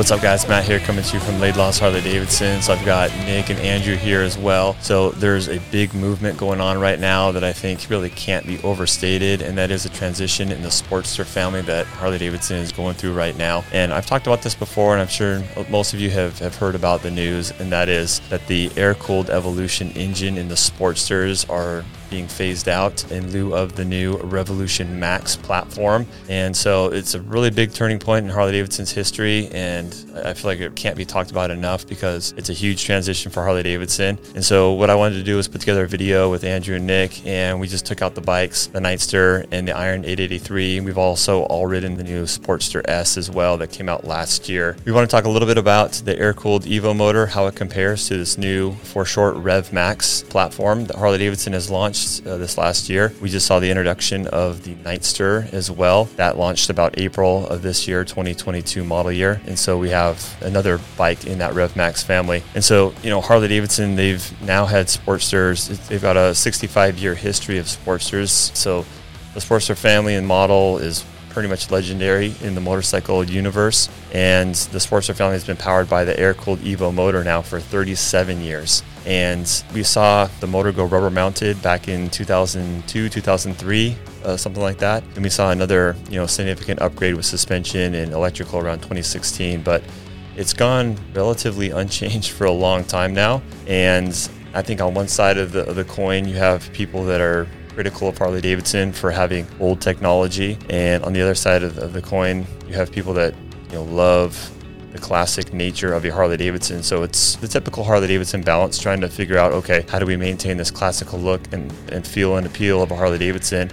what's up, guys? Matt here, coming to you from Laidlaw's Harley Davidson. So I've got Nick and Andrew here as well. So there's a big movement going on right now that I think really can't be overstated, and that is a transition in the Sportster family that Harley Davidson is going through right now. And I've talked about this before, and I'm sure most of you have, have heard about the news, and that is that the air-cooled Evolution engine in the Sportsters are being phased out in lieu of the new Revolution Max platform. And so it's a really big turning point in Harley Davidson's history. And I feel like it can't be talked about enough because it's a huge transition for Harley Davidson. And so what I wanted to do was put together a video with Andrew and Nick, and we just took out the bikes, the Nightster and the Iron 883. We've also all ridden the new Sportster S as well that came out last year. We want to talk a little bit about the air-cooled Evo motor, how it compares to this new, for short, Rev Max platform that Harley Davidson has launched uh, this last year. We just saw the introduction of the Nightster as well. That launched about April of this year, 2022 model year. And so we have another bike in that RevMax family. And so, you know, Harley Davidson, they've now had Sportsters. They've got a 65 year history of Sportsters. So the Sportster family and model is pretty much legendary in the motorcycle universe. And the Sportster family has been powered by the air cooled Evo motor now for 37 years. And we saw the motor go rubber mounted back in 2002, 2003, uh, something like that. And we saw another, you know, significant upgrade with suspension and electrical around 2016. But it's gone relatively unchanged for a long time now. And I think on one side of the, of the coin, you have people that are critical of Harley Davidson for having old technology, and on the other side of of the coin, you have people that you know love the classic nature of a Harley Davidson. So it's the typical Harley Davidson balance, trying to figure out okay, how do we maintain this classical look and, and feel and appeal of a Harley Davidson,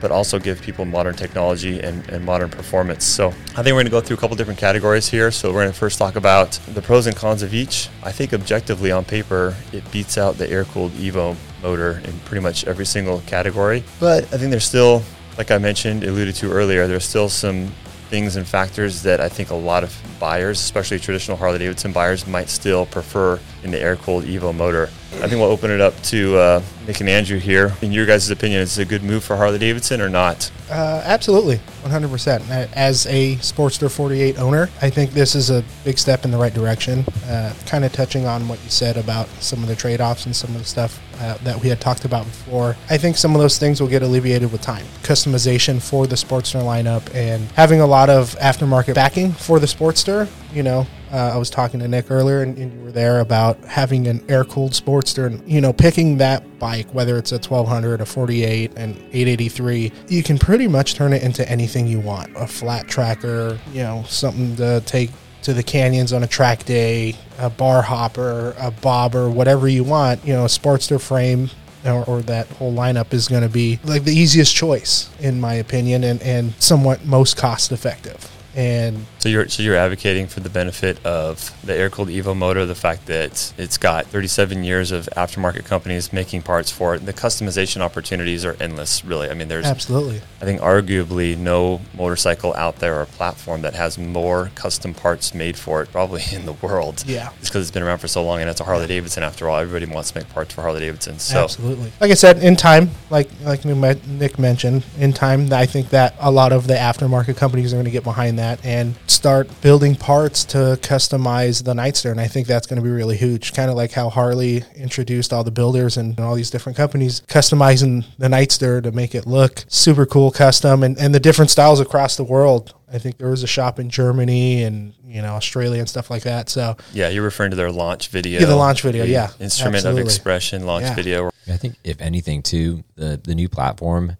but also give people modern technology and, and modern performance. So I think we're going to go through a couple different categories here. So we're going to first talk about the pros and cons of each. I think objectively on paper, it beats out the air cooled Evo motor in pretty much every single category. But I think there's still, like I mentioned, alluded to earlier, there's still some things and factors that I think a lot of buyers, especially traditional Harley Davidson buyers, might still prefer in the air cooled Evo motor. I think we'll open it up to uh, Nick and Andrew here. In your guys' opinion, is it a good move for Harley Davidson or not? Uh, absolutely, 100%. As a Sportster 48 owner, I think this is a big step in the right direction. Uh, kind of touching on what you said about some of the trade offs and some of the stuff uh, that we had talked about before. I think some of those things will get alleviated with time. Customization for the Sportster lineup and having a lot of aftermarket backing for the Sportster. You know, uh, I was talking to Nick earlier, and, and, you were there about having an air cooled Sportster, and you know, picking that bike, whether it's a 1200, a 48, an 883, you can pretty much turn it into anything you want. A flat tracker, you know, something to take to the canyons on a track day, a bar hopper, a bobber, whatever you want. You know, a Sportster frame or, or, that whole lineup is going to be like the easiest choice in my opinion and, and somewhat most cost effective and so you're so you're advocating for the benefit of the air cooled Evo motor, the fact that it's got 37 years of aftermarket companies making parts for it. The customization opportunities are endless, really. I mean, there's absolutely. I think arguably no motorcycle out there or platform that has more custom parts made for it, probably in the world. Yeah, it's because it's been around for so long, and it's a Harley Davidson after all. Everybody wants to make parts for Harley Davidson. So absolutely. Like I said, in time, like like Nick mentioned, in time, I think that a lot of the aftermarket companies are going to get behind that and start building parts to customize the Nightster. And I think that's going to be really huge. Kind of like how Harley introduced all the builders and all these different companies customizing the Nightster to make it look super cool, custom, and, and the different styles across the world. I think there was a shop in Germany and you know Australia and stuff like that. So yeah, you're referring to their launch video. Yeah, the launch video. The yeah, instrument Absolutely. of expression launch yeah. video. I think if anything, too, the the new platform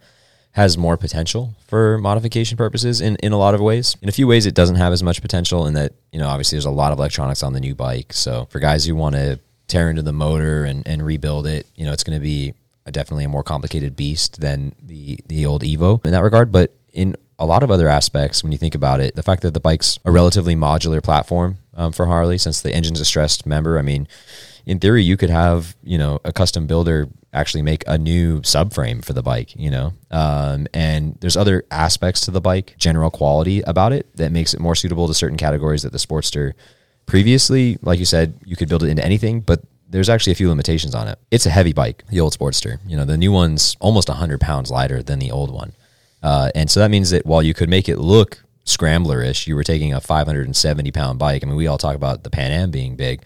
has more potential for modification purposes in, in a lot of ways. In a few ways, it doesn't have as much potential in that, you know, obviously there's a lot of electronics on the new bike. So for guys who want to tear into the motor and, and rebuild it, you know, it's going to be a, definitely a more complicated beast than the, the old Evo in that regard. But in a lot of other aspects, when you think about it, the fact that the bike's a relatively modular platform um, for Harley, since the engine's a stressed member, I mean, in theory, you could have you know a custom builder actually make a new subframe for the bike. You know, um, and there's other aspects to the bike, general quality about it that makes it more suitable to certain categories that the Sportster previously, like you said, you could build it into anything, but there's actually a few limitations on it. It's a heavy bike, the old Sportster. You know, the new one's almost 100 pounds lighter than the old one. Uh, and so that means that while you could make it look scrambler-ish, you were taking a 570 pound bike. I mean, we all talk about the Pan Am being big,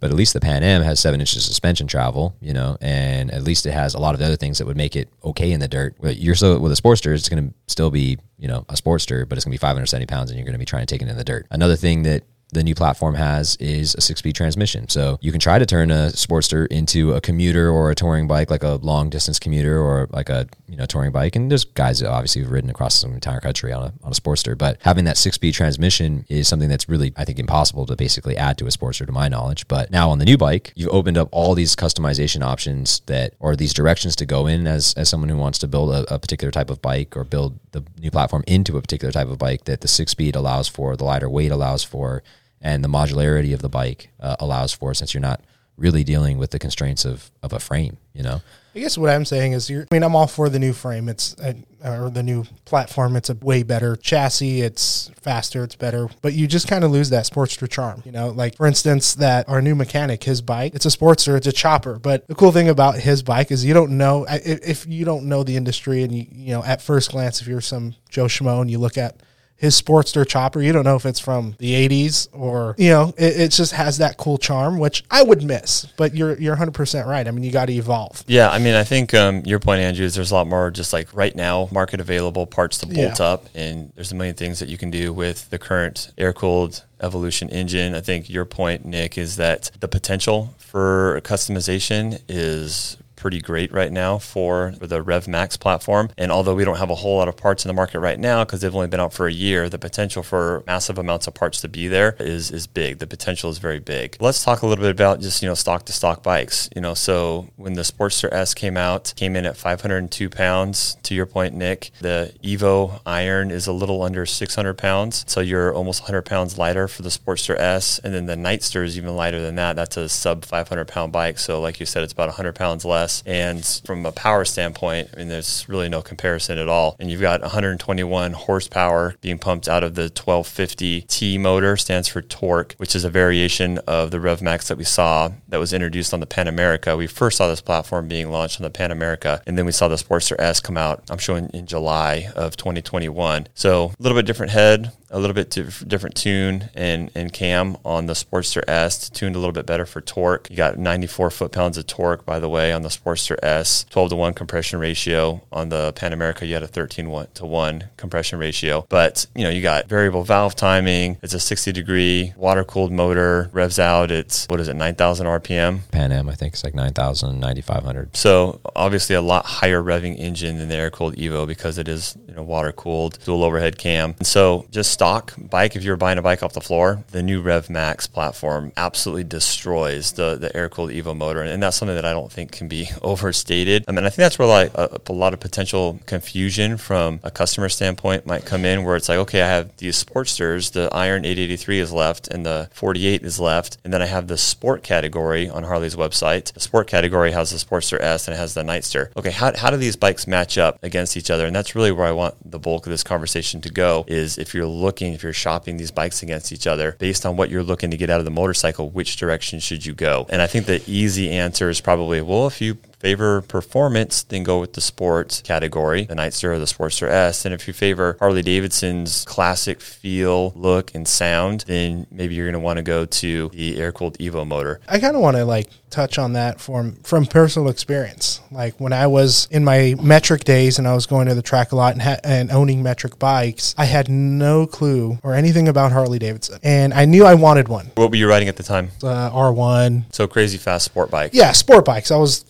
but at least the Pan Am has seven inches of suspension travel, you know, and at least it has a lot of other things that would make it okay in the dirt. You're so with a Sportster, it's going to still be, you know, a Sportster, but it's going to be 570 pounds, and you're going to be trying to take it in the dirt. Another thing that the new platform has is a six speed transmission. So you can try to turn a Sportster into a commuter or a touring bike, like a long distance commuter or like a you know touring bike. And there's guys obviously have ridden across the entire country on a, on a Sportster. But having that six speed transmission is something that's really, I think, impossible to basically add to a Sportster, to my knowledge. But now on the new bike, you've opened up all these customization options that, or these directions to go in as, as someone who wants to build a, a particular type of bike or build the new platform into a particular type of bike that the six speed allows for, the lighter weight allows for and the modularity of the bike uh, allows for since you're not really dealing with the constraints of, of a frame you know I guess what I'm saying is, you're, I mean, I'm all for the new frame. It's uh, or the new platform. It's a way better chassis. It's faster. It's better. But you just kind of lose that Sportster charm. You know, like for instance, that our new mechanic, his bike, it's a Sportster. It's a chopper. But the cool thing about his bike is you don't know if, you don't know the industry, and you you know at first glance, if you're some Joe Schmo and you look at his Sportster chopper. You don't know if it's from the 80s or, you know, it, it just has that cool charm, which I would miss. But you're you're 100% right. I mean, you got to evolve. Yeah, I mean, I think um, your point, Andrew, is there's a lot more just like right now market available parts to bolt Yeah. up, and there's a million things that you can do with the current air cooled Evolution engine. I think your point, Nick, is that the potential for customization is pretty great right now for the Rev Max platform. And although we don't have a whole lot of parts in the market right now because they've only been out for a year, the potential for massive amounts of parts to be there is is big. The potential is very big. Let's talk a little bit about just you know stock to stock bikes. You know, so when the Sportster S came out, came in at 502 pounds. To your point, Nick, the Evo Iron is a little under 600 pounds, so you're almost 100 pounds lighter for the Sportster S, and then the Nightster is even lighter than that. That's a sub 500 pound bike. So like you said, it's about 100 pounds less. And from a power standpoint, I mean, there's really no comparison at all. And you've got 121 horsepower being pumped out of the 1250 T motor, stands for torque, which is a variation of the Rev Max that we saw that was introduced on the Pan America. We first saw this platform being launched on the Pan America, and then we saw the Sportster S come out. I'm showing in July of 2021. So a little bit different head, a little bit dif- different tune and, and cam on the Sportster S, tuned a little bit better for torque. You got 94 foot pounds of torque, by the way, on the Sportster S, 12 to 1 compression ratio. On the Pan America, you had a 13 one to 1 compression ratio. But, you know, you got variable valve timing. It's a 60 degree water cooled motor, revs out. It's, what is it, 9,000 RPM? pan am i think it's like 9000 9500 So obviously a lot higher revving engine than the air cooled Evo because it is you know water cooled, dual overhead cam. And so just stock bike, if you're buying a bike off the floor, the new Rev Max platform absolutely destroys the the air cooled Evo motor, and that's something that I don't think can be overstated. I mean, I think that's where like a, a lot of potential confusion from a customer standpoint might come in, where it's like, okay, I have these Sportsters, the Iron 883 is left, and the 48 is left, and then I have the sport category on Harley's website. The sport category has the Sportster S and it has the Nightster. Okay, how, how do these bikes match up against each other? And that's really where I want the bulk of this conversation to go is if you're looking, if you're shopping these bikes against each other, based on what you're looking to get out of the motorcycle, which direction should you go? And I think the easy answer is probably, well, if you favor performance, then go with the sports category, the Nightster or the Sportster S. And if you favor Harley Davidson's classic feel, look, and sound, then maybe you're going to want to go to the air cooled Evo motor. I kind of want to like touch on that from from personal experience. Like when I was in my metric days and I was going to the track a lot and, ha- and owning metric bikes, I had no clue or anything about Harley Davidson, and I knew I wanted one. What were you riding at the time? Uh, R1, So crazy fast sport bike. yeah, sport bikes. I was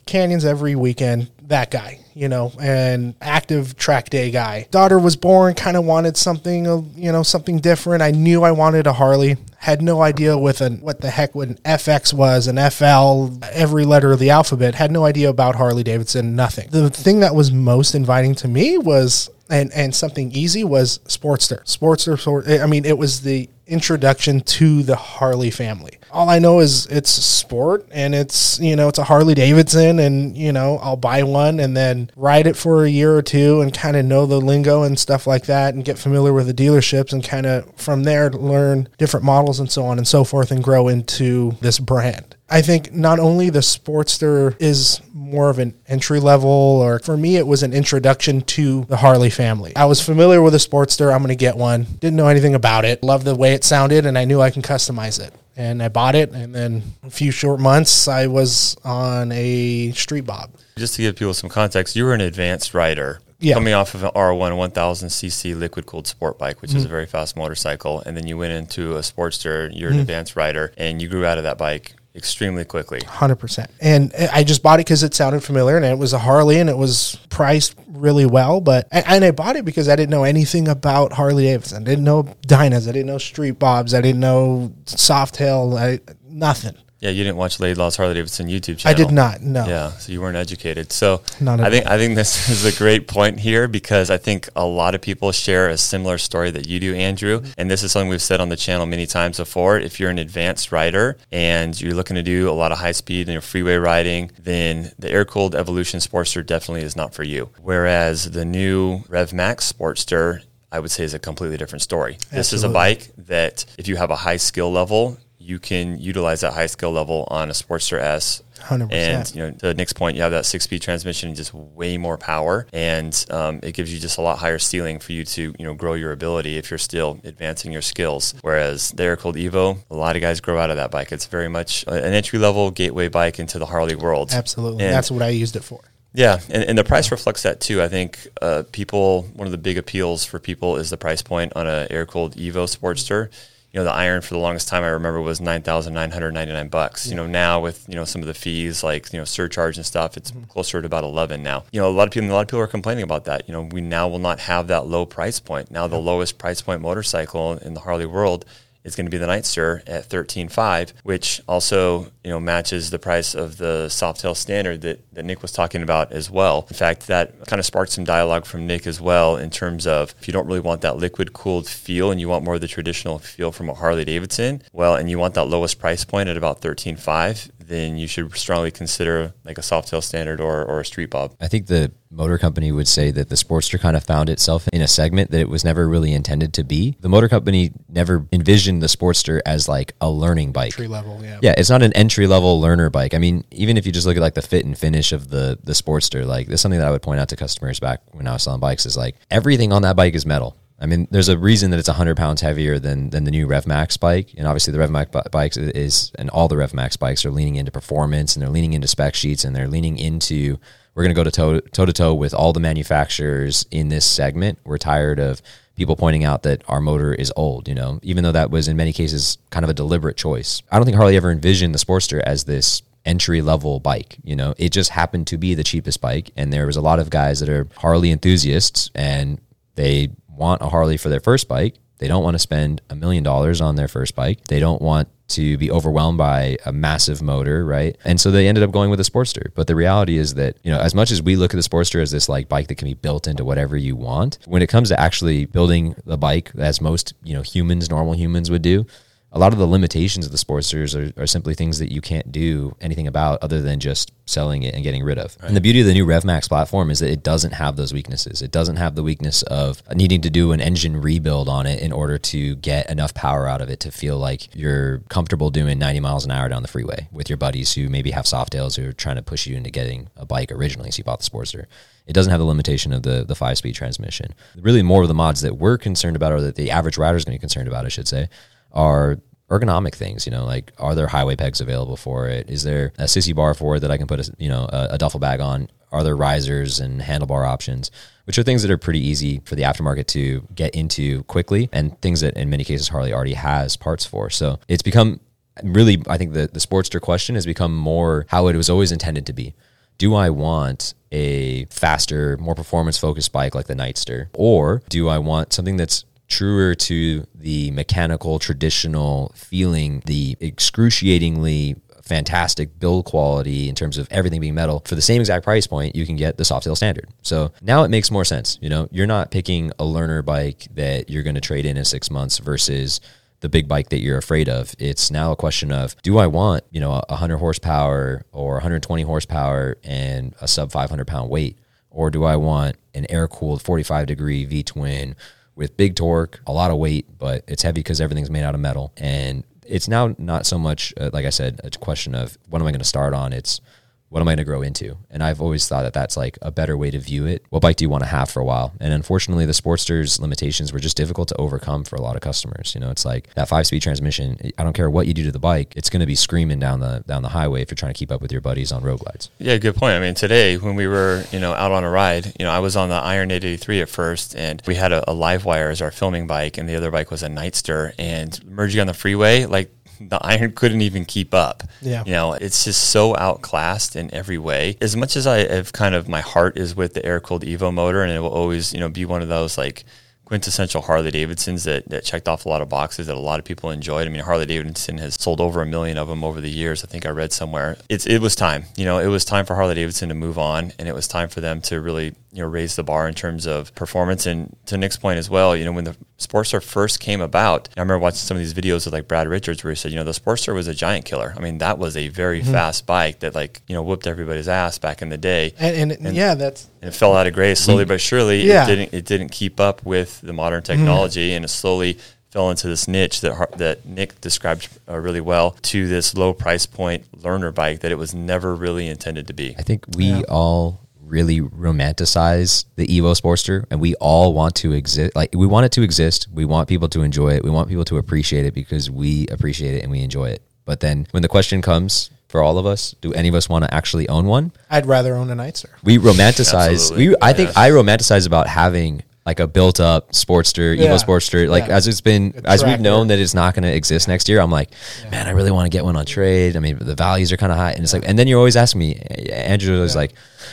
every weekend. That guy, you know, and active track day guy. Daughter was born, kind of wanted something, uh, you know, something different. I knew I wanted a Harley. Had no idea with an what the heck an FX was, an FL, every letter of the alphabet. Had no idea about Harley Davidson. Nothing. The thing that was most inviting to me was and and something easy was Sportster. Sportster, I mean, it was the introduction to the Harley family. All I know is it's sport and it's, you know, it's a Harley Davidson and, you know, I'll buy one and then ride it for a year or two and kind of know the lingo and stuff like that and get familiar with the dealerships and kind of from there learn different models and so on and so forth and grow into this brand. I think not only the Sportster is more of an entry level, or for me, it was an introduction to the Harley family. I was familiar with a Sportster. I'm going to get one. Didn't know anything about it. Loved the way it sounded, and I knew I can customize it. And I bought it, and then a few short months, I was on a Street Bob. Just to give people some context, you were an advanced rider. Yeah. Coming off of an R1 1000cc liquid cooled sport bike, which is a mm-hmm. very fast motorcycle, and then you went into a Sportster, you're an mm-hmm. advanced rider, and you grew out of that bike extremely quickly. Hundred percent, and I just bought it because it sounded familiar, and it was a Harley, and it was priced really well. But and and I bought it because I didn't know anything about Harley Davidson. I didn't know Dynas. I didn't know Street Bobs. I didn't know Softail. I nothing. Yeah, you didn't watch Laidlaw's Harley Davidson YouTube channel. I did not. No. Yeah, so you weren't educated. So Not I think I think this is a great point here because I think a lot of people share a similar story that you do, Andrew. Mm-hmm. And this is something we've said on the channel many times before. If you're an advanced rider and you're looking to do a lot of high speed and your freeway riding, then the air cooled Evolution Sportster definitely is not for you. Whereas the new Rev Max Sportster I would say is a completely different story. This is a bike that if you have a high skill level, you can utilize that high skill level on a Sportster S 100%. and you know, to Nick's point, you have that six-speed transmission and just way more power, and um, it gives you just a lot higher ceiling for you to you know grow your ability if you're still advancing your skills. Whereas the air-cooled Evo, a lot of guys grow out of that bike. It's very much an entry-level gateway bike into the Harley world. Absolutely. And- That's what I used it for. yeah, and, and the price reflects that too. I think uh, people, one of the big appeals for people is the price point on an air cooled Evo Sportster. You know, the iron for the longest time I remember was nine thousand nine hundred ninety nine bucks. You know, now with you know some of the fees like you know surcharge and stuff, it's mm-hmm. closer to about eleven now. You know, a lot of people, a lot of people are complaining about that. You know, we now will not have that low price point. Now the lowest price point motorcycle in the Harley world is going to be the Nightster at thirteen five, which also you know matches the price of the Softail Standard that, that Nick was talking about as well. In fact, that kind of sparked some dialogue from Nick as well in terms of if you don't really want that liquid cooled feel and you want more of the traditional feel from a Harley Davidson, well, and you want that lowest price point at about thirteen five, then you should strongly consider like a Softail Standard or, or a Street Bob. I think the motor company would say that the Sportster kind of found itself in a segment that it was never really intended to be. The motor company never envisioned the Sportster as like a learning bike. Tree level. Yeah. Yeah, it's not an entry level learner bike. I mean, even if you just look at like the fit and finish of the the Sportster, like there's something that I would point out to customers back when I was selling bikes is like everything on that bike is metal. I mean, there's a reason that it's 100 pounds heavier than than the new RevMax bike, and obviously the RevMax Max bi- bikes is and all the RevMax bikes are leaning into performance and they're leaning into spec sheets and they're leaning into we're going to go to toe to toe with all the manufacturers in this segment. We're tired of people pointing out that our motor is old, you know, even though that was in many cases kind of a deliberate choice. I don't think Harley ever envisioned the Sportster as this entry level bike, you know. It just happened to be the cheapest bike and there was a lot of guys that are Harley enthusiasts and they want a Harley for their first bike. They don't want to spend a million dollars on their first bike. They don't want to be overwhelmed by a massive motor, right? And so they ended up going with a Sportster. But the reality is that, you know, as much as we look at the Sportster as this like bike that can be built into whatever you want, when it comes to actually building the bike as most, you know, humans, normal humans would do, a lot of the limitations of the Sportsters are, are simply things that you can't do anything about other than just selling it and getting rid of. And the beauty of the new RevMax platform is that it doesn't have those weaknesses. It doesn't have the weakness of needing to do an engine rebuild on it in order to get enough power out of it to feel like you're comfortable doing 90 miles an hour down the freeway with your buddies who maybe have Softails who are trying to push you into getting a bike originally. So you bought the Sportster. It doesn't have the limitation of the the five speed transmission. Really, more of the mods that we're concerned about, or that the average rider is going to be concerned about, I should say, are ergonomic things. You know, like are there highway pegs available for it? Is there a sissy bar for it that I can put a you know a, a duffel bag on? Are there risers and handlebar options? Which are things that are pretty easy for the aftermarket to get into quickly, and things that in many cases Harley already has parts for. So it's become really, I think the the Sportster question has become more how it was always intended to be do I want a faster, more performance focused bike like the Nightster? Or do I want something that's truer to the mechanical, traditional feeling, the excruciatingly fantastic build quality in terms of everything being metal for the same exact price point you can get the softail standard so now it makes more sense you know you're not picking a learner bike that you're going to trade in in six months versus the big bike that you're afraid of. It's now a question of do I want, you know, 100 horsepower or 120 horsepower and a sub 500 pound weight? Or do I want an air cooled 45 degree V twin with big torque, a lot of weight, but it's heavy because everything's made out of metal? And it's now not so much, uh, like I said, a question of what am I going to start on? It's what am I going to grow into? And I've always thought that that's like a better way to view it. What bike do you want to have for a while? And unfortunately, the Sportster's limitations were just difficult to overcome for a lot of customers. You know, it's like that five speed transmission. I don't care what you do to the bike, it's going to be screaming down the down the highway if you're trying to keep up with your buddies on road glides. Yeah, good point. I mean, today when we were, you know, out on a ride, you know, I was on the Iron 883 at first, and we had a, a LiveWire as our filming bike, and the other bike was a Nightster. And merging on the freeway, like the iron couldn't even keep up. Yeah. You know, it's just so outclassed in every way. As much as I have kind of my heart is with the air cooled Evo motor and it will always, you know, be one of those like quintessential Harley Davidsons that, that checked off a lot of boxes that a lot of people enjoyed. I mean, Harley Davidson has sold over a million of them over the years. I think I read somewhere. It's it was time. You know, it was time for Harley Davidson to move on, and it was time for them to really you know raise the bar in terms of performance. And to Nick's point as well, you know, when the Sportster first came about, I remember watching some of these videos of like Brad Richards where he said, you know, the Sportster was a giant killer. I mean, that was a very mm-hmm. fast bike that like you know whooped everybody's ass back in the day. And, and, And- yeah, that's and it fell out of grace slowly mm-hmm. but surely. Yeah. It didn't it didn't keep up with the modern mm-hmm. technology, and it slowly fell into this niche that that Nick described uh, really well to this low price point learner bike that it was never really intended to be. I think we Yeah. all really romanticize the Evo Sportster and we all want to exist like we want it to exist. We want people to enjoy it. We want people to appreciate it because we appreciate it and we enjoy it. But then when the question comes for all of us, do any of us want to actually own one? I'd rather own a Nightster. We romanticize we I think I romanticize about having like a built up Sportster, Yeah. Evo Sportster. Like Yeah. as it's been as we've known that it's not going to exist next year, I'm like, man, I really want to get one on trade. I mean, the values are kind of high, and it's like, and then you're always asking me, Andrew was Yeah. like,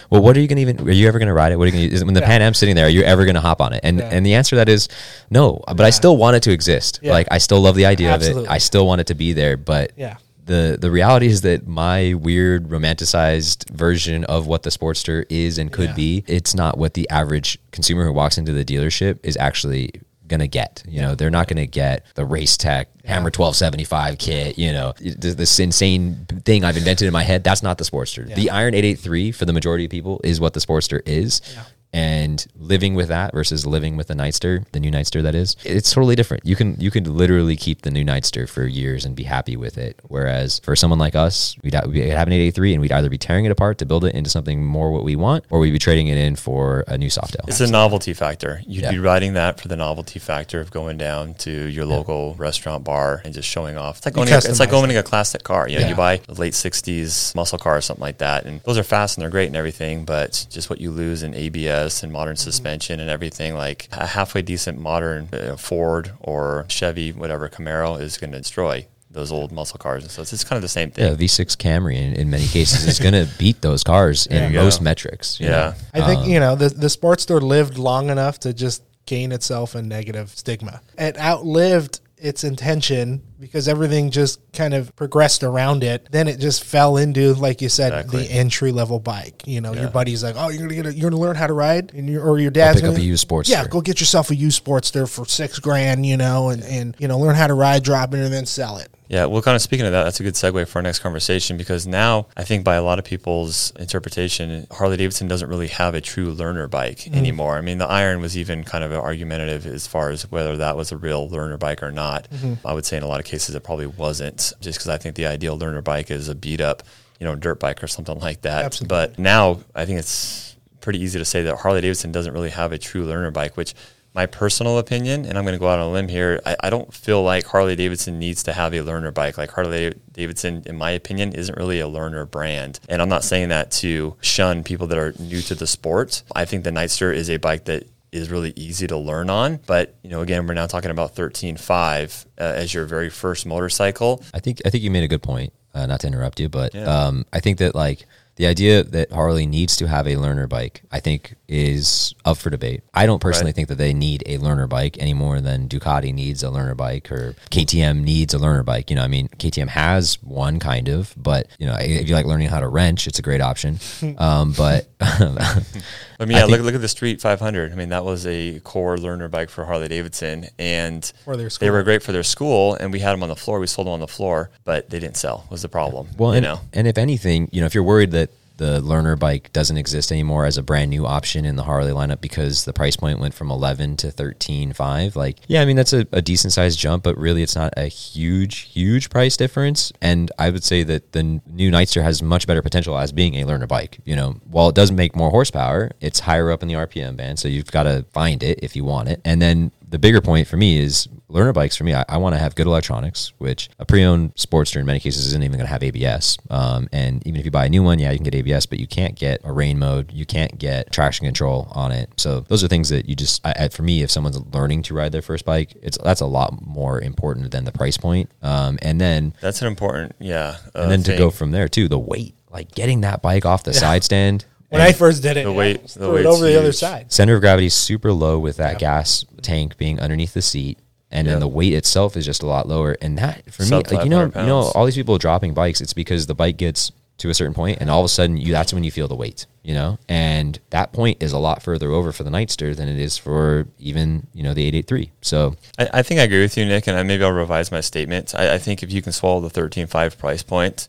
well, what are you going to even? Are you ever going to ride it? What are you to? When the Yeah. Pan Am's sitting there, are you ever going to hop on it? And Yeah. and the answer to that is no. But I still want it to exist. Yeah. Like I still love the idea of it. I still want it to be there, but Yeah. The the reality is that my weird romanticized version of what the Sportster is and could Yeah. be, it's not what the average consumer who walks into the dealership is actually gonna get. You know, they're not gonna get the race tech Hammer twelve seventy five kit. You know, Th- this insane thing I've invented in my head. That's not the Sportster. The Iron eight eight three for the majority of people is what the Sportster is. Yeah. And living with that versus living with the Nightster, the new Nightster that is, it's totally different. You can you can literally keep the new Nightster for years and be happy with it. Whereas for someone like us, we'd, ha- we'd have an 883 and we'd either be tearing it apart to build it into something more what we want, or we'd be trading it in for a new Softail. It's a novelty factor. You'd Yeah. be riding that for the novelty factor of going down to your local restaurant bar and just showing off. It's like owning, a, it's like owning a classic car. You know, Yeah. you buy a late '60s muscle car or something like that, and those are fast and they're great and everything. But just what you lose in ABS and modern Mm-hmm. suspension and everything, like a halfway decent modern uh, Ford or Chevy, whatever Camaro, is going to destroy those old muscle cars. And so it's, it's kind of the same thing. yeah, V6 Camry in, in many cases is going to beat those cars in you go. most metrics. you Yeah. know? I think Um, you know the the Sportster lived long enough to just gain itself a negative stigma. It outlived its intention because everything just kind of progressed around it. Then it just fell into, like you said, Exactly. the entry level bike. You know, Yeah. your buddy's like, "Oh, you're gonna get, a, you're gonna learn how to ride," and your or your dad's pick up gonna, a used Sportster. Yeah, go get yourself a used Sportster for six grand. You know, and and you know, learn how to ride, drop it, and then sell it. Yeah, well, kind of speaking of that, that's a good segue for our next conversation because now I think by a lot of people's interpretation, Harley Davidson doesn't really have a true learner bike Mm. anymore. I mean, the Iron was even kind of argumentative as far as whether that was a real learner bike or not. Mm-hmm. I would say in a lot of cases it probably wasn't, just because I think the ideal learner bike is a beat up, you know, dirt bike or something like that. Absolutely. But now I think it's pretty easy to say that Harley Davidson doesn't really have a true learner bike, which my personal opinion, and I'm going to go out on a limb here, I, I don't feel like Harley Davidson needs to have a learner bike. Like Harley Davidson, in my opinion, isn't really a learner brand. And I'm not saying that to shun people that are new to the sport. I think the Nightster is a bike that is really easy to learn on. But, you know, again, we're now talking about 13.5 uh, as your very first motorcycle. I think I think you made a good point. Uh, not to interrupt you, but Yeah. um, I think that like the idea that Harley needs to have a learner bike, I think, is up for debate. I don't personally Right. think that they need a learner bike any more than Ducati needs a learner bike or KTM needs a learner bike. You know, I mean, KTM has one kind of, but you know, if you like learning how to wrench, it's a great option. um, but I mean, I yeah, think- look, look at the Street 500. I mean, that was a core learner bike for Harley Davidson, and their they were great for their school. And we had them on the floor. We sold them on the floor, but they didn't sell. Was the problem? Well, you and, know, and if anything, you know, if you're worried that the learner bike doesn't exist anymore as a brand new option in the Harley lineup because the price point went from 11 to 13.5, like, yeah, I mean, that's a, a decent sized jump, but really it's not a huge, huge price difference. And I would say that the new Nightster has much better potential as being a learner bike. You know, while it does make more horsepower, it's higher up in the RPM band. So you've got to find it if you want it. And then the bigger point for me is learner bikes for me, I, I want to have good electronics, which a pre-owned Sportster in many cases isn't even going to have ABS. Um, and even if you buy a new one, yeah, you can get ABS, but you can't get a rain mode, you can't get traction control on it. So those are things that you just, I, for me, if someone's learning to ride their first bike, it's that's a lot more important than the price point. Um, and then that's an important, yeah. Uh, and then to go from there too, the weight, like getting that bike off the side stand. When and- I first did it, The weight- just the threw it weight's over the other side. center of gravity is super low with that gas tank being underneath the seat and then the weight itself is just a lot lower. And that for me like you know 500 you know all these people dropping bikes it's because the bike gets to a certain point and all of a sudden you that's when you feel the weight you know? And that point is a lot further over for the nightster than it is for even you know the 883 so I, I think I agree with you, Nick, and I, maybe I'll revise my statement. I, I think if you can swallow the thirteen five price point,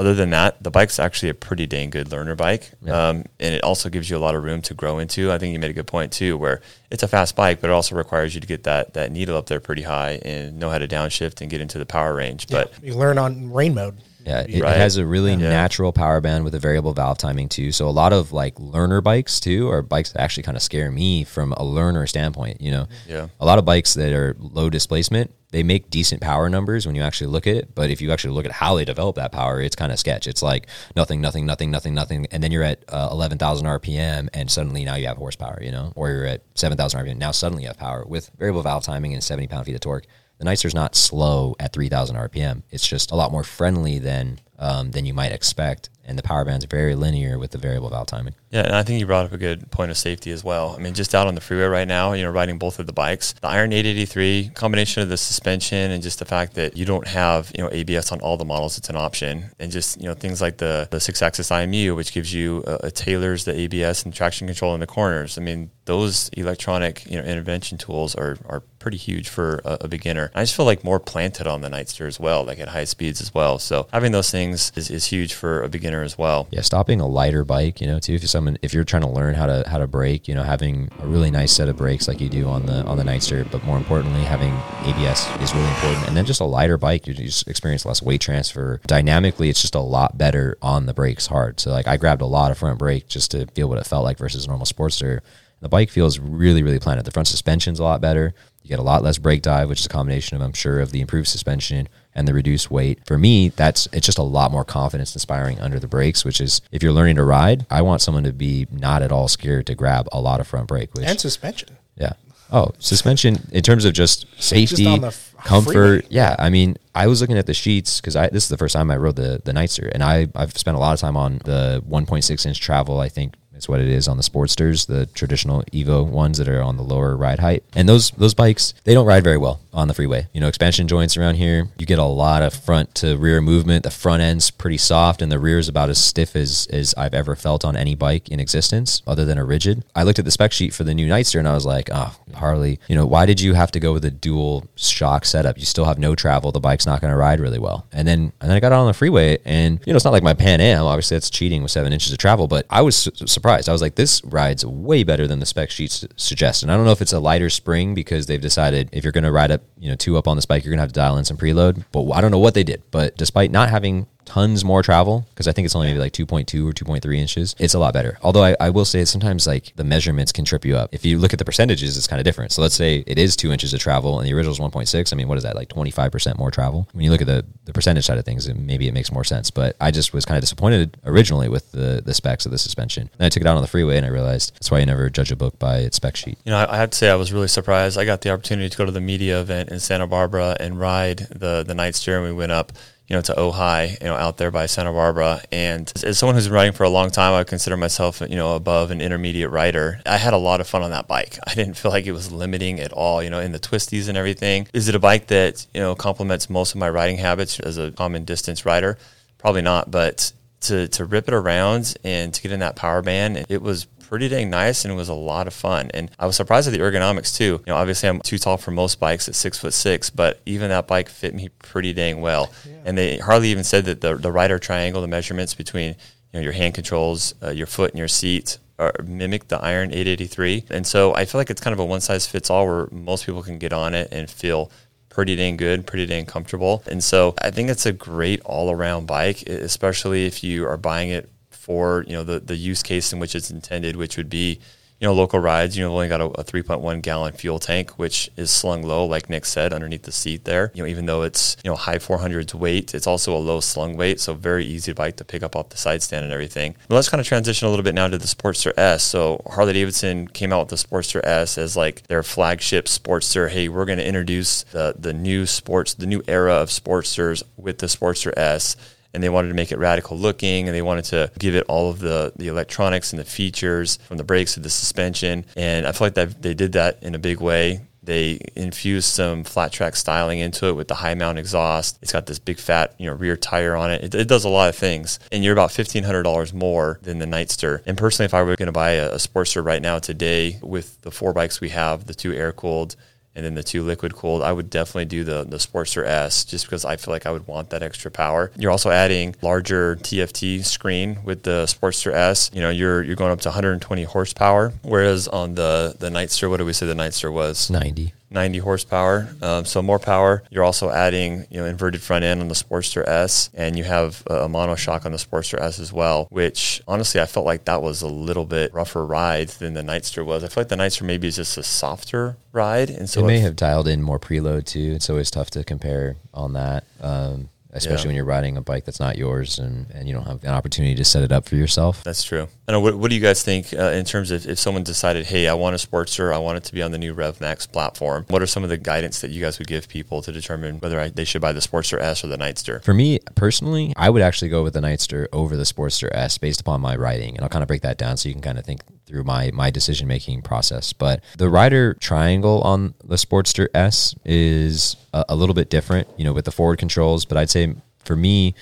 other than that, the bike's actually a pretty dang good learner bike, Yeah. um, and it also gives you a lot of room to grow into. I think you made a good point too, where it's a fast bike, but it also requires you to get that that needle up there pretty high and know how to downshift and get into the power range. But you learn on rain mode. Yeah, it, it Right. has a really Yeah. natural power band with a variable valve timing too. So a lot of like learner bikes too are bikes that actually kind of scare me from a learner standpoint. You know, Yeah. a lot of bikes that are low displacement they make decent power numbers when you actually look at it. But if you actually look at how they develop that power, it's kind of sketch. It's like nothing, nothing, nothing, nothing, nothing, and then you're at uh, eleven thousand RPM, and suddenly now you have horsepower. You know, or you're at seven thousand RPM, now suddenly you have power with variable valve timing and seventy pound feet of torque. The Nightster's not slow at 3,000 RPM. It's just a lot more friendly than um, than you might expect, and the power band's very linear with the variable valve timing. Yeah, and I think you brought up a good point of safety as well. I mean, just out on the freeway right now, you know, riding both of the bikes, the Iron 883 combination of the suspension and just the fact that you don't have, you know, ABS on all the models, it's an option. And just, you know, things like the, the six axis IMU, which gives you a, a tailors the ABS and traction control in the corners. I mean, those electronic, you know, intervention tools are, are pretty huge for a, a beginner. I just feel like more planted on the Nightster as well, like at high speeds as well. So having those things is, is huge for a beginner as well. Yeah, stopping a lighter bike, you know, too. If you're someone, if you're trying to learn how to how to brake, you know, having a really nice set of brakes like you do on the on the Nightster, but more importantly, having ABS is really important. And then just a lighter bike, you just experience less weight transfer. Dynamically, it's just a lot better on the brakes hard. So like I grabbed a lot of front brake just to feel what it felt like versus a normal Sportster. The bike feels really, really planted. The front suspension's a lot better. You get a lot less brake dive, which is a combination of, I'm sure, of the improved suspension and the reduced weight. For me, that's it's just a lot more confidence inspiring under the brakes, which is if you're learning to ride, I want someone to be not at all scared to grab a lot of front brake. Which, and suspension. yeah. Oh, suspension in terms of just safety, the f- comfort. Yeah, I mean, I was looking at the sheets because I this is the first time I rode the the Nightster, and I I've spent a lot of time on the 1.6 inch travel. I think is what it is on the Sportsters, the traditional Evo ones that are on the lower ride height. And those those bikes, they don't ride very well on the freeway. You know, expansion joints around here, you get a lot of front to rear movement. The front end's pretty soft, and the rear is about as stiff as as I've ever felt on any bike in existence, other than a rigid. I looked at the spec sheet for the new Nightster, and I was like, oh, Harley, you know, why did you have to go with a dual shock setup? You still have no travel. The bike's not going to ride really well. And then and then I got out on the freeway, and you know, it's not like my Pan Am. Obviously, that's cheating with seven inches of travel, but I was su- surprised. I was like, this rides way better than the spec sheets suggest. And I don't know if it's a lighter spring because they've decided if you're going to ride up, you know, two up on this bike, you're to have to dial in some preload. But I don't know what they did. But despite not having tons more travel because I think it's only maybe like 2.2 or 2.3 inches. It's a lot better. Although I, I will say sometimes like the measurements can trip you up. If you look at the percentages, it's kind of different. So let's say it is two inches of travel and the original is 1.6. I mean, what is that? Like 25% more travel. When you look at the, the percentage side of things, it, maybe it makes more sense. But I just was kind of disappointed originally with the, the specs of the suspension. And I took it out on the freeway and I realized that's why you never judge a book by its spec sheet. You know, I, I have to say I was really surprised. I got the opportunity to go to the media event in Santa Barbara and ride the the Nightster, and we went up. You know, to Ojai, you know, out there by Santa Barbara. And as someone who's been riding for a long time, I consider myself, you know, above an intermediate rider. I had a lot of fun on that bike. I didn't feel like it was limiting at all, you know, in the twisties and everything. Is it a bike that, you know, complements most of my riding habits as a common distance rider? Probably not, but to, to rip it around and to get in that power band, it was pretty dang nice and it was a lot of fun. And I was surprised at the ergonomics too. You know, obviously I'm too tall for most bikes at six foot six, but even that bike fit me pretty dang well. Yeah. And they hardly even said that the, the rider triangle, the measurements between you know, your hand controls, uh, your foot and your seat are, mimic the Iron 883. And so I feel like it's kind of a one size fits all where most people can get on it and feel pretty dang good, pretty dang comfortable. And so I think it's a great all around bike, especially if you are buying it for you know the the use case in which it's intended, which would be you know local rides. You know, only got a, a 3.1 gallon fuel tank, which is slung low, like Nick said, underneath the seat there. You know, even though it's you know high 400s weight, it's also a low slung weight, so very easy bike to pick up off the side stand and everything. But let's kind of transition a little bit now to the Sportster S. So Harley Davidson came out with the Sportster S as like their flagship Sportster. Hey, we're going to introduce the the new sports, the new era of Sportsters with the Sportster S and they wanted to make it radical looking and they wanted to give it all of the, the electronics and the features from the brakes to the suspension. And I feel like that they did that in a big way. They infused some flat track styling into it with the high mount exhaust. It's got this big fat, you know, rear tire on it. It, it does a lot of things. And you're about fifteen hundred dollars more than the Nightster. And personally, if I were going to buy a, a Sportster right now today with the four bikes we have, the two air cooled and then the two liquid cooled, I would definitely do the the Sportster S just because I feel like I would want that extra power. You're also adding larger TFT screen with the Sportster S. You know, you're you're going up to 120 horsepower, whereas on the the Nightster, what did we say the Nightster was? 90. 90 horsepower. Um, so more power. You're also adding, you know, inverted front end on the Sportster S, and you have a monoshock on the Sportster S as well. Which honestly, I felt like that was a little bit rougher ride than the Nightster was. I feel like the Nightster maybe is just a softer ride, and so it may have dialed in more preload too. It's always tough to compare on that. Um, especially yeah. when you're riding a bike that's not yours and, and you don't have an opportunity to set it up for yourself. That's true. And what, what do you guys think uh, in terms of if someone decided, hey, I want a Sportster, I want it to be on the new RevMax platform? What are some of the guidance that you guys would give people to determine whether I, they should buy the Sportster S or the Nightster? For me personally, I would actually go with the Nightster over the Sportster S based upon my riding, and I'll kind of break that down so you can kind of think through my my decision making process. But the rider triangle on the Sportster S is a, a little bit different, you know, with the forward controls. But I'd say for me,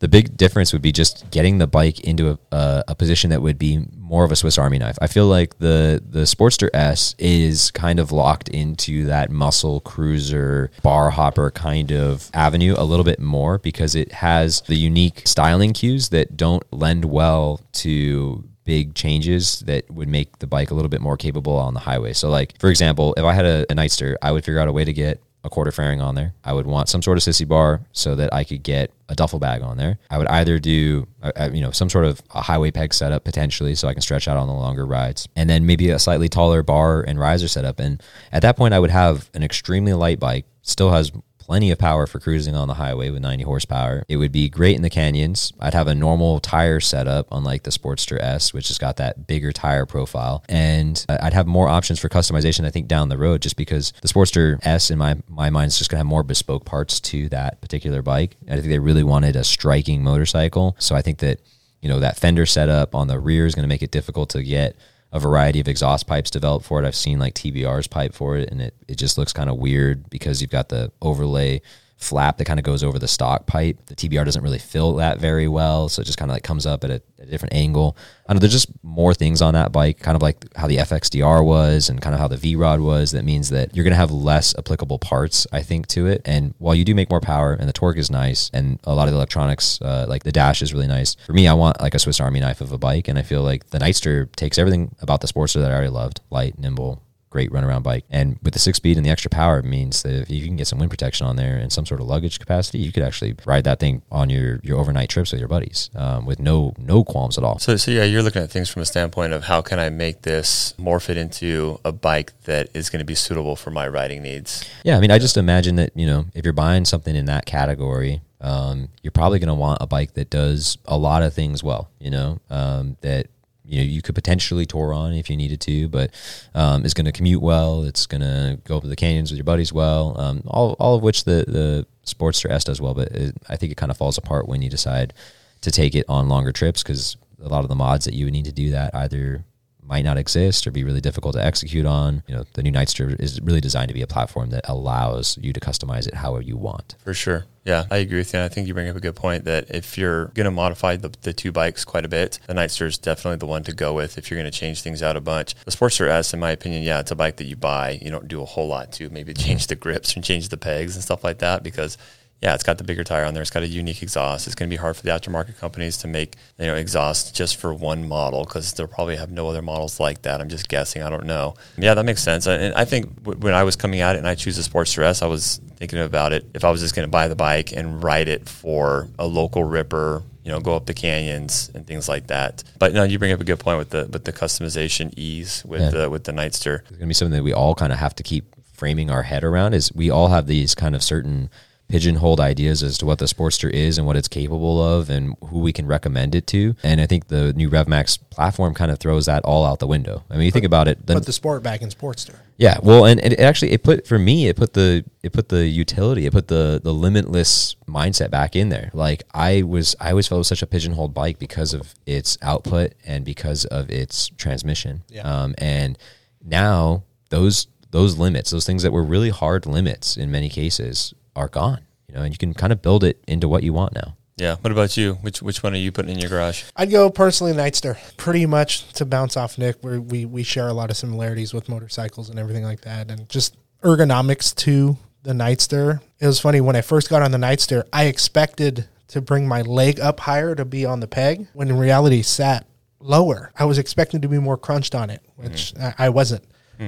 the big difference would be just getting the bike into a, a, a, position that would be more of a Swiss Army knife. I feel like the the Sportster S is kind of locked into that muscle cruiser bar hopper kind of avenue a little bit more because it has the unique styling cues that don't lend well to big changes that would make the bike a little bit more capable on the highway. So, like for example, if I had a, a Nightster, I would figure out a way to get a quarter fairing on there. I would want some sort of sissy bar so that I could get a duffel bag on there. I would either do, uh, uh, you know, some sort of a highway peg setup potentially so I can stretch out on the longer rides, and then maybe a slightly taller bar and riser setup. And at that point, I would have an extremely light bike, still has plenty of power for cruising on the highway with 90 horsepower. It would be great in the canyons. I'd have a normal tire setup, unlike the Sportster S, which has got that bigger tire profile. And I'd have more options for customization, I think, down the road, just because the Sportster S, in my, my mind, is just going to have more bespoke parts to that particular bike. I think they really wanted a striking motorcycle. So I think that, you know, that fender setup on the rear is going to make it difficult to get a variety of exhaust pipes developed for it. I've seen like TBR's pipe for it, and it, it just looks kind of weird because you've got the overlay flap that kind of goes over the stock pipe. The TBR doesn't really fill that very well, so it just kind of like comes up at a, a, different angle. I know there's just more things on that bike, kind of like how the FXDR was and kind of how the V Rod was. That means that you're going to have less applicable parts, I think, to it. And while you do make more power and the torque is nice, and a lot of the electronics, uh, like the dash is really nice. For me, I want like a Swiss Army knife of a bike, and I feel like the Nightster takes everything about the Sportster that I already loved: light, nimble, great runaround bike. And with the six speed and the extra power, it means that if you can get some wind protection on there and some sort of luggage capacity, you could actually ride that thing on your, your overnight trips with your buddies um, with no no qualms at all. So, so yeah, you're looking at things from a standpoint of how can I make this morph it into a bike that is going to be suitable for my riding needs. Yeah, I mean, I just imagine that you know if you're buying something in that category, um, you're probably going to want a bike that does a lot of things well. You know, um, that you know you could potentially tour on if you needed to, but um, is going to commute well. It's going to go up to the canyons with your buddies well. Um, all all of which the the Sportster S does well, but it, I think it kind of falls apart when you decide to take it on longer trips because a lot of the mods that you would need to do that either might not exist or be really difficult to execute on. You know, the new Nightster is really designed to be a platform that allows you to customize it however you want. For sure. Yeah, I agree with you. And I think you bring up a good point that if you're going to modify the, the two bikes quite a bit, the Nightster is definitely the one to go with if you're going to change things out a bunch. The Sportster S, in my opinion, yeah, it's a bike that you buy. You don't do a whole lot to maybe change the grips and change the pegs and stuff like that because yeah, it's got the bigger tire on there. It's got a unique exhaust. It's going to be hard for the aftermarket companies to make you know exhaust just for one model because they'll probably have no other models like that. I'm just guessing. I don't know. Yeah, that makes sense. And I think when I was coming at it and I choose a Sportster S, I was thinking about it. If I was just going to buy the bike and ride it for a local ripper, you know, go up the canyons and things like that. But no, you bring up a good point with the with the customization ease with Yeah. the with the Nightster. It's going to be something that we all kind of have to keep framing our head around. Is we all have these kind of certain pigeonholed ideas as to what the Sportster is and what it's capable of and who we can recommend it to. And I think the new RevMax platform kind of throws that all out the window. I mean, you think about it, Put the sport back in Sportster. yeah, well, and, and it actually it put for me it put the it put the utility it put the the limitless mindset back in there. Like I was I always felt it was such a pigeonholed bike because of its output and because of its transmission. Yeah. Um, and now those those limits, those things that were really hard limits in many cases, are gone. You know, and you can kind of build it into what you want now. Yeah. What about you? Which which one are you putting in your garage? I'd go personally Nightster. Pretty much to bounce off Nick, where we we share a lot of similarities with motorcycles and everything like that, and just ergonomics to the Nightster. It was funny when I first got on the Nightster, I expected to bring my leg up higher to be on the peg, when in reality sat lower. I was expecting to be more crunched on it, which mm-hmm. I, I wasn't.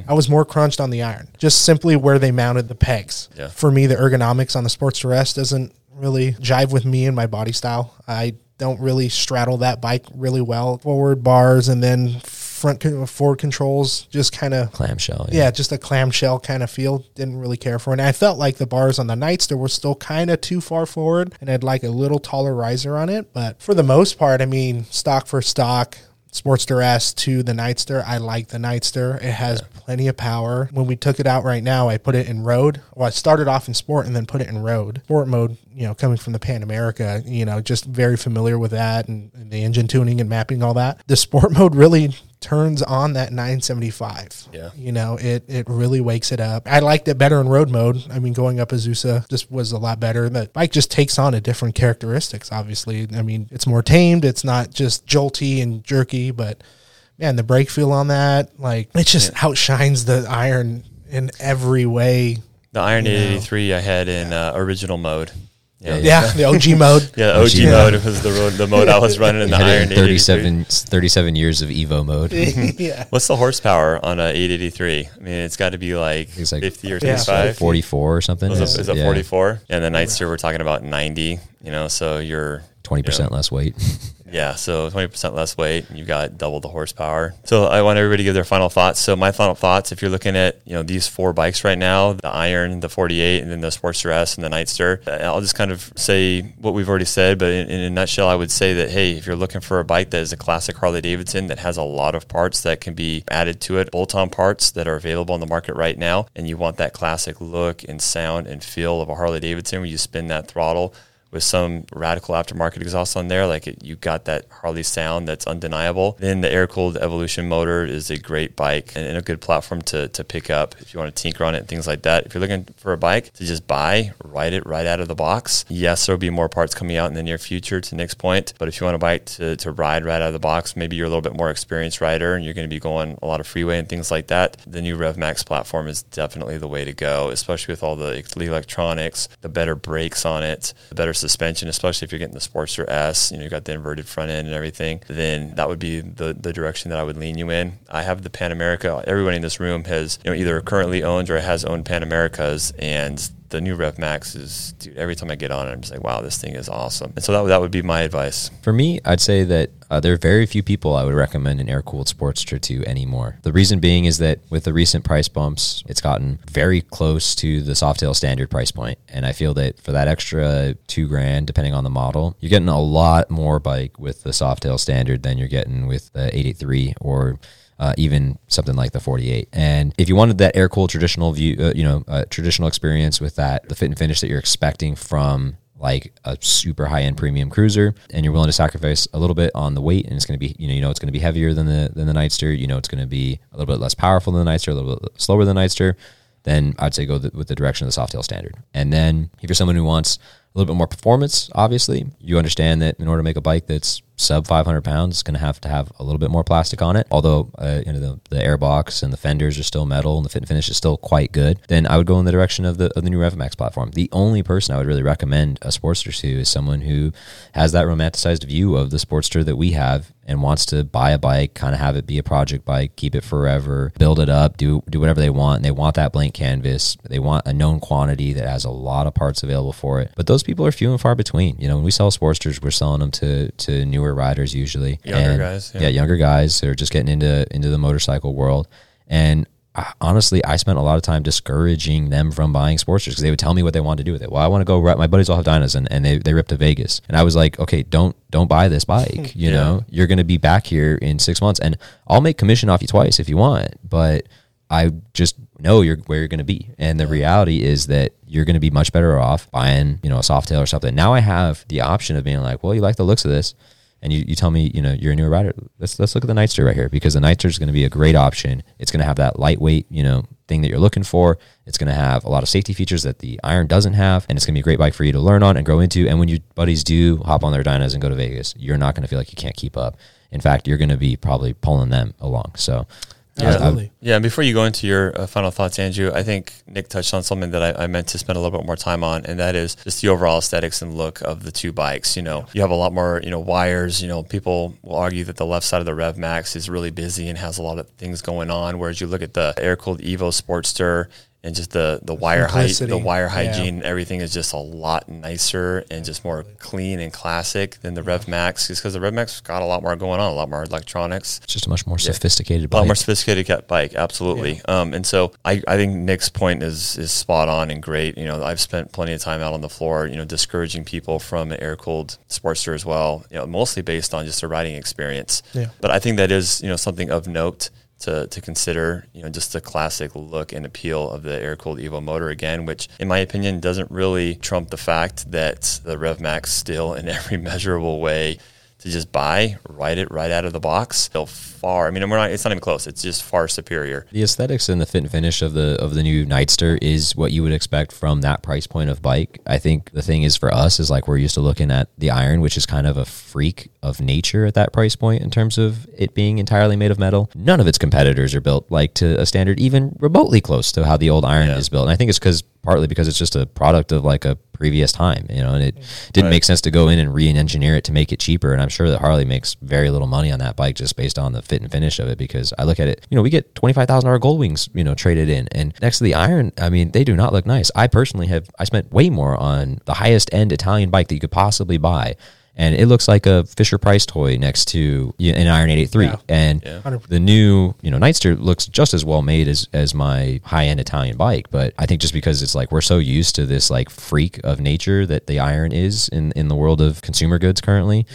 I was more crunched on the iron, just simply where they mounted the pegs. Yeah. For me, the ergonomics on the sports S doesn't really jive with me and my body style. I don't really straddle that bike really well. Forward bars and then front forward controls just kind of Clamshell. yeah, just a clamshell kind of feel. Didn't really care for it. And I felt like the bars on the Nightster were still kind of too far forward, and I'd like a little taller riser on it. But for the most part, I mean, stock for stock. Sportster S to the Nightster. I like the Nightster. It has plenty of power. When we took it out right now, I put it in road. Well, I started off in sport and then put it in road. Sport mode, you know, coming from the Pan America, you know, just very familiar with that and, and the engine tuning and mapping all that. The sport mode really turns on that 975. Yeah. You know, it it really wakes it up. I liked it better in road mode. I mean, going up Azusa just was a lot better. The bike just takes on a different characteristics, obviously. I mean, it's more tamed. It's not just jolty and jerky, but man, the brake feel on that, like it just outshines the iron in every way. The Iron You know. 883 I had in uh, original mode. Yeah. Yeah, the OG mode. Yeah, OG Yeah. mode was the road, the mode I was running in the You had Iron 37, 37 years of Evo mode. yeah. What's the horsepower on a 883? I mean, it's got to be like, It's like 50 or Yeah. 25. 44 or something. Is it, is it Yeah. 44? And the Nightster, we're talking about 90. You know, so you're 20% less weight. Yeah, so 20% less weight, and you got double the horsepower. So I want everybody to give their final thoughts. So my final thoughts, if you're looking at, you know, these four bikes right now, the Iron, the 48, and then the Sportster S and the Nightster, I'll just kind of say what we've already said, but in, in a nutshell, I would say that, hey, if you're looking for a bike that is a classic Harley Davidson that has a lot of parts that can be added to it, bolt-on parts that are available on the market right now, and you want that classic look and sound and feel of a Harley Davidson when you spin that throttle, with some radical aftermarket exhaust on there, like it, you got that Harley sound that's undeniable. Then the air cooled Evolution motor is a great bike and, and a good platform to, to pick up if you want to tinker on it and things like that. If you're looking for a bike to just buy, ride it right out of the box, yes, there'll be more parts coming out in the near future to Nick's point. But if you want a bike to, to ride right out of the box, maybe you're a little bit more experienced rider and you're going to be going a lot of freeway and things like that, the new RevMax platform is definitely the way to go, especially with all the electronics, the better brakes on it, the better suspension, especially if you're getting the Sportster S, you know, you got the inverted front end and everything, then that would be the, the direction that I would lean you in. I have the Pan America. Everyone in this room has, you know, either currently owns or has owned Pan Americas and the new Rev Max is, dude. Every time I get on it, I'm just like, wow, this thing is awesome. And so that that would be my advice. For me, I'd say that uh, there are very few people I would recommend an air cooled Sportster to anymore. The reason being is that with the recent price bumps, it's gotten very close to the Softail standard price point, and I feel that for that extra two grand, depending on the model, you're getting a lot more bike with the Softail standard than you're getting with the 883 or uh, even something like the 48. And if you wanted that air cooled traditional view, uh, you know, uh, traditional experience with that, the fit and finish that you're expecting from like a super high end premium cruiser, and you're willing to sacrifice a little bit on the weight, and it's going to be, you know, you know, it's going to be heavier than the than the Nightster, you know, it's going to be a little bit less powerful than the Nightster, a little bit slower than the Nightster. Then I'd say go the, with the direction of the Softail standard. And then if you're someone who wants a little bit more performance, obviously, you understand that in order to make a bike that's sub 500 pounds, it's going to have to have a little bit more plastic on it. Although, uh, you know, the, the airbox and the fenders are still metal and the fit and finish is still quite good, then I would go in the direction of the, of the new RevMax platform. The only person I would really recommend a Sportster to is someone who has that romanticized view of the Sportster that we have and wants to buy a bike, kind of have it be a project bike, keep it forever, build it up, do do whatever they want. And they want that blank canvas. They want a known quantity that has a lot of parts available for it. But those people are few and far between. You know, when we sell Sportsters, we're selling them to to newer riders usually, Younger And- guys, yeah. yeah, younger guys that are just getting into into the motorcycle world. And I, honestly, I spent a lot of time discouraging them from buying Sportsters because they would tell me what they wanted to do with it. Well, I want to go. Ride. My buddies all have Dynas, and, and they they rip to Vegas, and I was like, okay, don't don't buy this bike. You Yeah. know, you're going to be back here in six months, and I'll make commission off you twice if you want, but I just know you're where you're going to be. And the reality is that you're going to be much better off buying, you know, a Softail or something. Now I have the option of being like, well, you like the looks of this. And you, you tell me, you know, you're a newer rider. Let's let's look at the Nightster right here because the Nightster is going to be a great option. It's going to have that lightweight, you know, thing that you're looking for. It's going to have a lot of safety features that the Iron doesn't have, and it's going to be a great bike for you to learn on and grow into. And when your buddies do hop on their dynas and go to Vegas, you're not going to feel like you can't keep up. In fact, you're going to be probably pulling them along. So, Yeah. Absolutely. Yeah, and before you go into your uh, final thoughts, Andrew, I think Nick touched on something that I, I meant to spend a little bit more time on, and that is just the overall aesthetics and look of the two bikes. You know, you have a lot more, you know, wires. You know, people will argue that the left side of the Rev Max is really busy and has a lot of things going on, whereas you look at the air cooled Evo Sportster and just the the wire height, the wire Yeah. hygiene, everything is just a lot nicer and just more clean and classic than the Rev Max, just because the Rev Max got a lot more going on, a lot more electronics it's just a much more sophisticated bike a lot more sophisticated cat bike, absolutely. Um, and so I, I think Nick's point is is spot on and great. You know, I've spent plenty of time out on the floor, you know, discouraging people from an air cooled Sportster as well. You know, mostly based on just a riding experience. Yeah. But I think that is you know something of note to, to consider, you know, just the classic look and appeal of the air cooled Evo motor again, which in my opinion doesn't really trump the fact that the Rev Max still in every measurable way to just buy, ride it right out of the box. Still far. I mean, we're not. It's not even close. It's just far superior. the aesthetics and the fit and finish of the of the new Nightster is what you would expect from that price point of bike. I think the thing is for us is like we're used to looking at the Iron, which is kind of a freak of nature at that price point in terms of it being entirely made of metal. None of its competitors are built like to a standard even remotely close to how the old Iron Yeah. is built. And I think it's because partly because it's just a product of like a previous time, you know, and it didn't Right. make sense to go in and re-engineer it to make it cheaper. And I'm sure that Harley makes very little money on that bike just based on the fit and finish of it. Because I look at it, you know, we get twenty five thousand dollar gold wings, you know, traded in, and next to the Iron, I mean, they do not look nice. I personally have I spent way more on the highest end Italian bike that you could possibly buy. And it looks like a Fisher Price toy next to an Iron 883. Yeah. And Yeah. the new, you know, Nightster looks just as well made as, as my high end Italian bike. But I think just because it's like we're so used to this like freak of nature that the iron is in, in the world of consumer goods currently,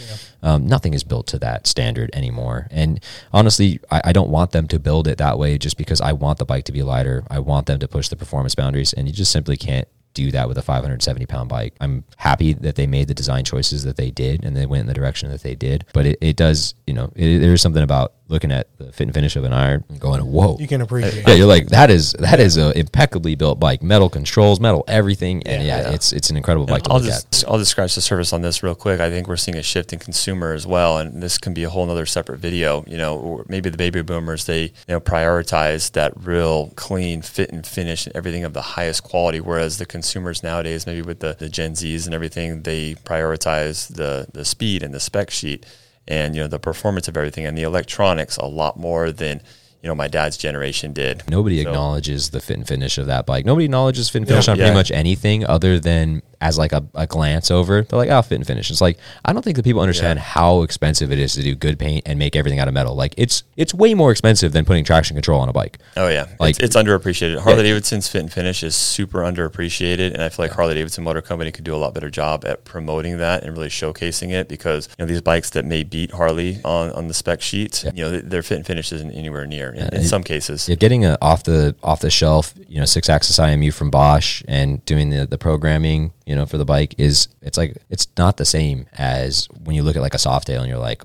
um, nothing is built to that standard anymore. And honestly, I, I don't want them to build it that way just because I want the bike to be lighter. I want them to push the performance boundaries. And you just simply can't do that with a 570 pound bike. I'm happy that they made the design choices that they did and they went in the direction that they did. But it, it does, you know, it, there's something about looking at the fit and finish of an iron and going, whoa. You can appreciate Yeah, you're like that is that is a impeccably built bike, metal controls, metal everything, and yeah, Yeah. it's it's an incredible bike to I'll look just at. I'll just scratch the surface on this real quick. I think we're seeing a shift in consumer as well, and this can be a whole nother separate video. You know, or maybe the baby boomers they you know prioritize that real clean fit and finish and everything of the highest quality, whereas the consumers nowadays, maybe with the, the Gen Zs and everything, they prioritize the the speed and the spec sheet and you know the performance of everything and the electronics a lot more than you know my dad's generation did. Nobody So- acknowledges the fit and finish of that bike. Nobody acknowledges fit and finish on Yeah. pretty much anything other than as like a, a glance over. They're like, oh, fit and finish. It's like I don't think that people understand Yeah. how expensive it is to do good paint and make everything out of metal. Like it's it's way more expensive than putting traction control on a bike. Oh yeah, Like- it's, it's underappreciated. Harley Davidson's fit and finish is super underappreciated, and I feel like Harley Davidson Motor Company could do a lot better job at promoting that and really showcasing it because you know these bikes that may beat Harley on, on the spec sheets, you know th- their fit and finish isn't anywhere near in, in some cases. Yeah, getting a off the off the shelf, you know, six axis IMU from Bosch and doing the the programming, you know, for the bike is it's like it's not the same as when you look at like a Softail and you're like,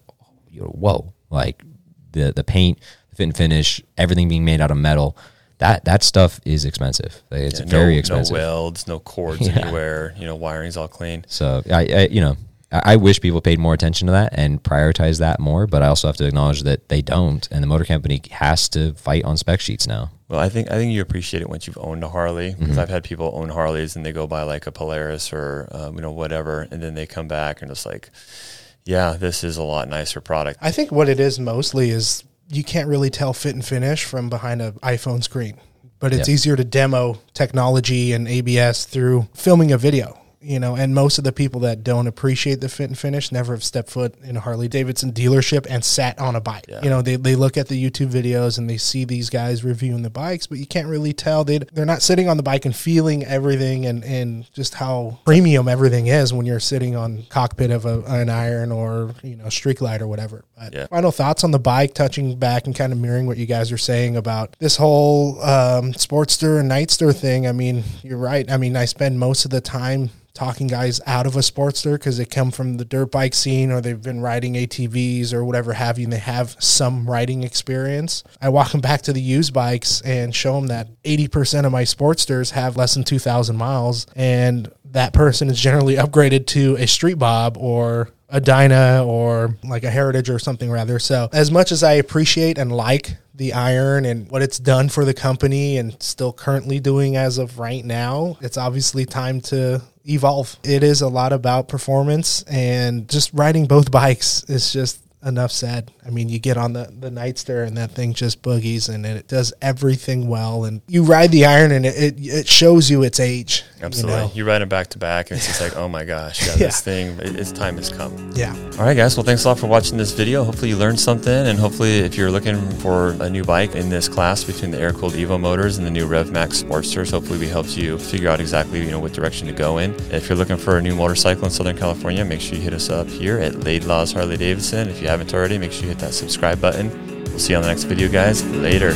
whoa, like the the paint, the fit and finish, everything being made out of metal. That that stuff is expensive. Like, It's Yeah, very no, expensive. No welds, no cords Yeah. anywhere. You know, wiring's all clean. So I, I you know, I, I wish people paid more attention to that and prioritize that more. But I also have to acknowledge that they don't, and the motor company has to fight on spec sheets now. Well, I think I think you appreciate it once you've owned a Harley because Mm-hmm. I've had people own Harleys and they go buy like a Polaris or um, you know whatever, and then they come back and it's like, yeah, this is a lot nicer product. I think what it is mostly is you can't really tell fit and finish from behind an iPhone screen, but it's Yeah. easier to demo technology and ABS through filming a video. You know, and most of the people that don't appreciate the fit and finish never have stepped foot in a Harley Davidson dealership and sat on a bike. Yeah. You know, they, they look at the YouTube videos and they see these guys reviewing the bikes, but you can't really tell they they're not sitting on the bike and feeling everything and, and just how premium everything is when you're sitting on cockpit of a, an iron or you know Street Glide or whatever. But Yeah. final thoughts on the bike, touching back and kind of mirroring what you guys are saying about this whole um, Sportster and Nightster thing. I mean, you're right. I mean, I spend most of the time talking guys out of a Sportster because they come from the dirt bike scene or they've been riding ATVs or whatever have you, and they have some riding experience. I walk them back to the used bikes and show them that 80% of my Sportsters have less than 2,000 miles, and that person is generally upgraded to a Street Bob or a Dyna or like a Heritage or something rather. So, as much as I appreciate and like the iron and what it's done for the company and still currently doing as of right now, it's obviously time to evolve. It is a lot about performance and just riding both bikes is just enough said. I mean, you get on the the Nightster and that thing just boogies and it does everything well. And you ride the iron and it it, it shows you its age. you Absolutely, know? you, ride it back to back, and it's just like, oh my gosh, yeah, Yeah. this thing, it, its time has come. Yeah. All right, guys. Well, thanks a lot for watching this video. Hopefully, you learned something, and hopefully, if you're looking for a new bike in this class between the air-cooled Evo motors and the new RevMax Sportsters, hopefully, we helped you figure out exactly you know what direction to go in. If you're looking for a new motorcycle in Southern California, make sure you hit us up here at Laidlaw's Harley Davidson. If you haven't already, make sure you hit that subscribe button. We'll see you on the next video, guys. Later.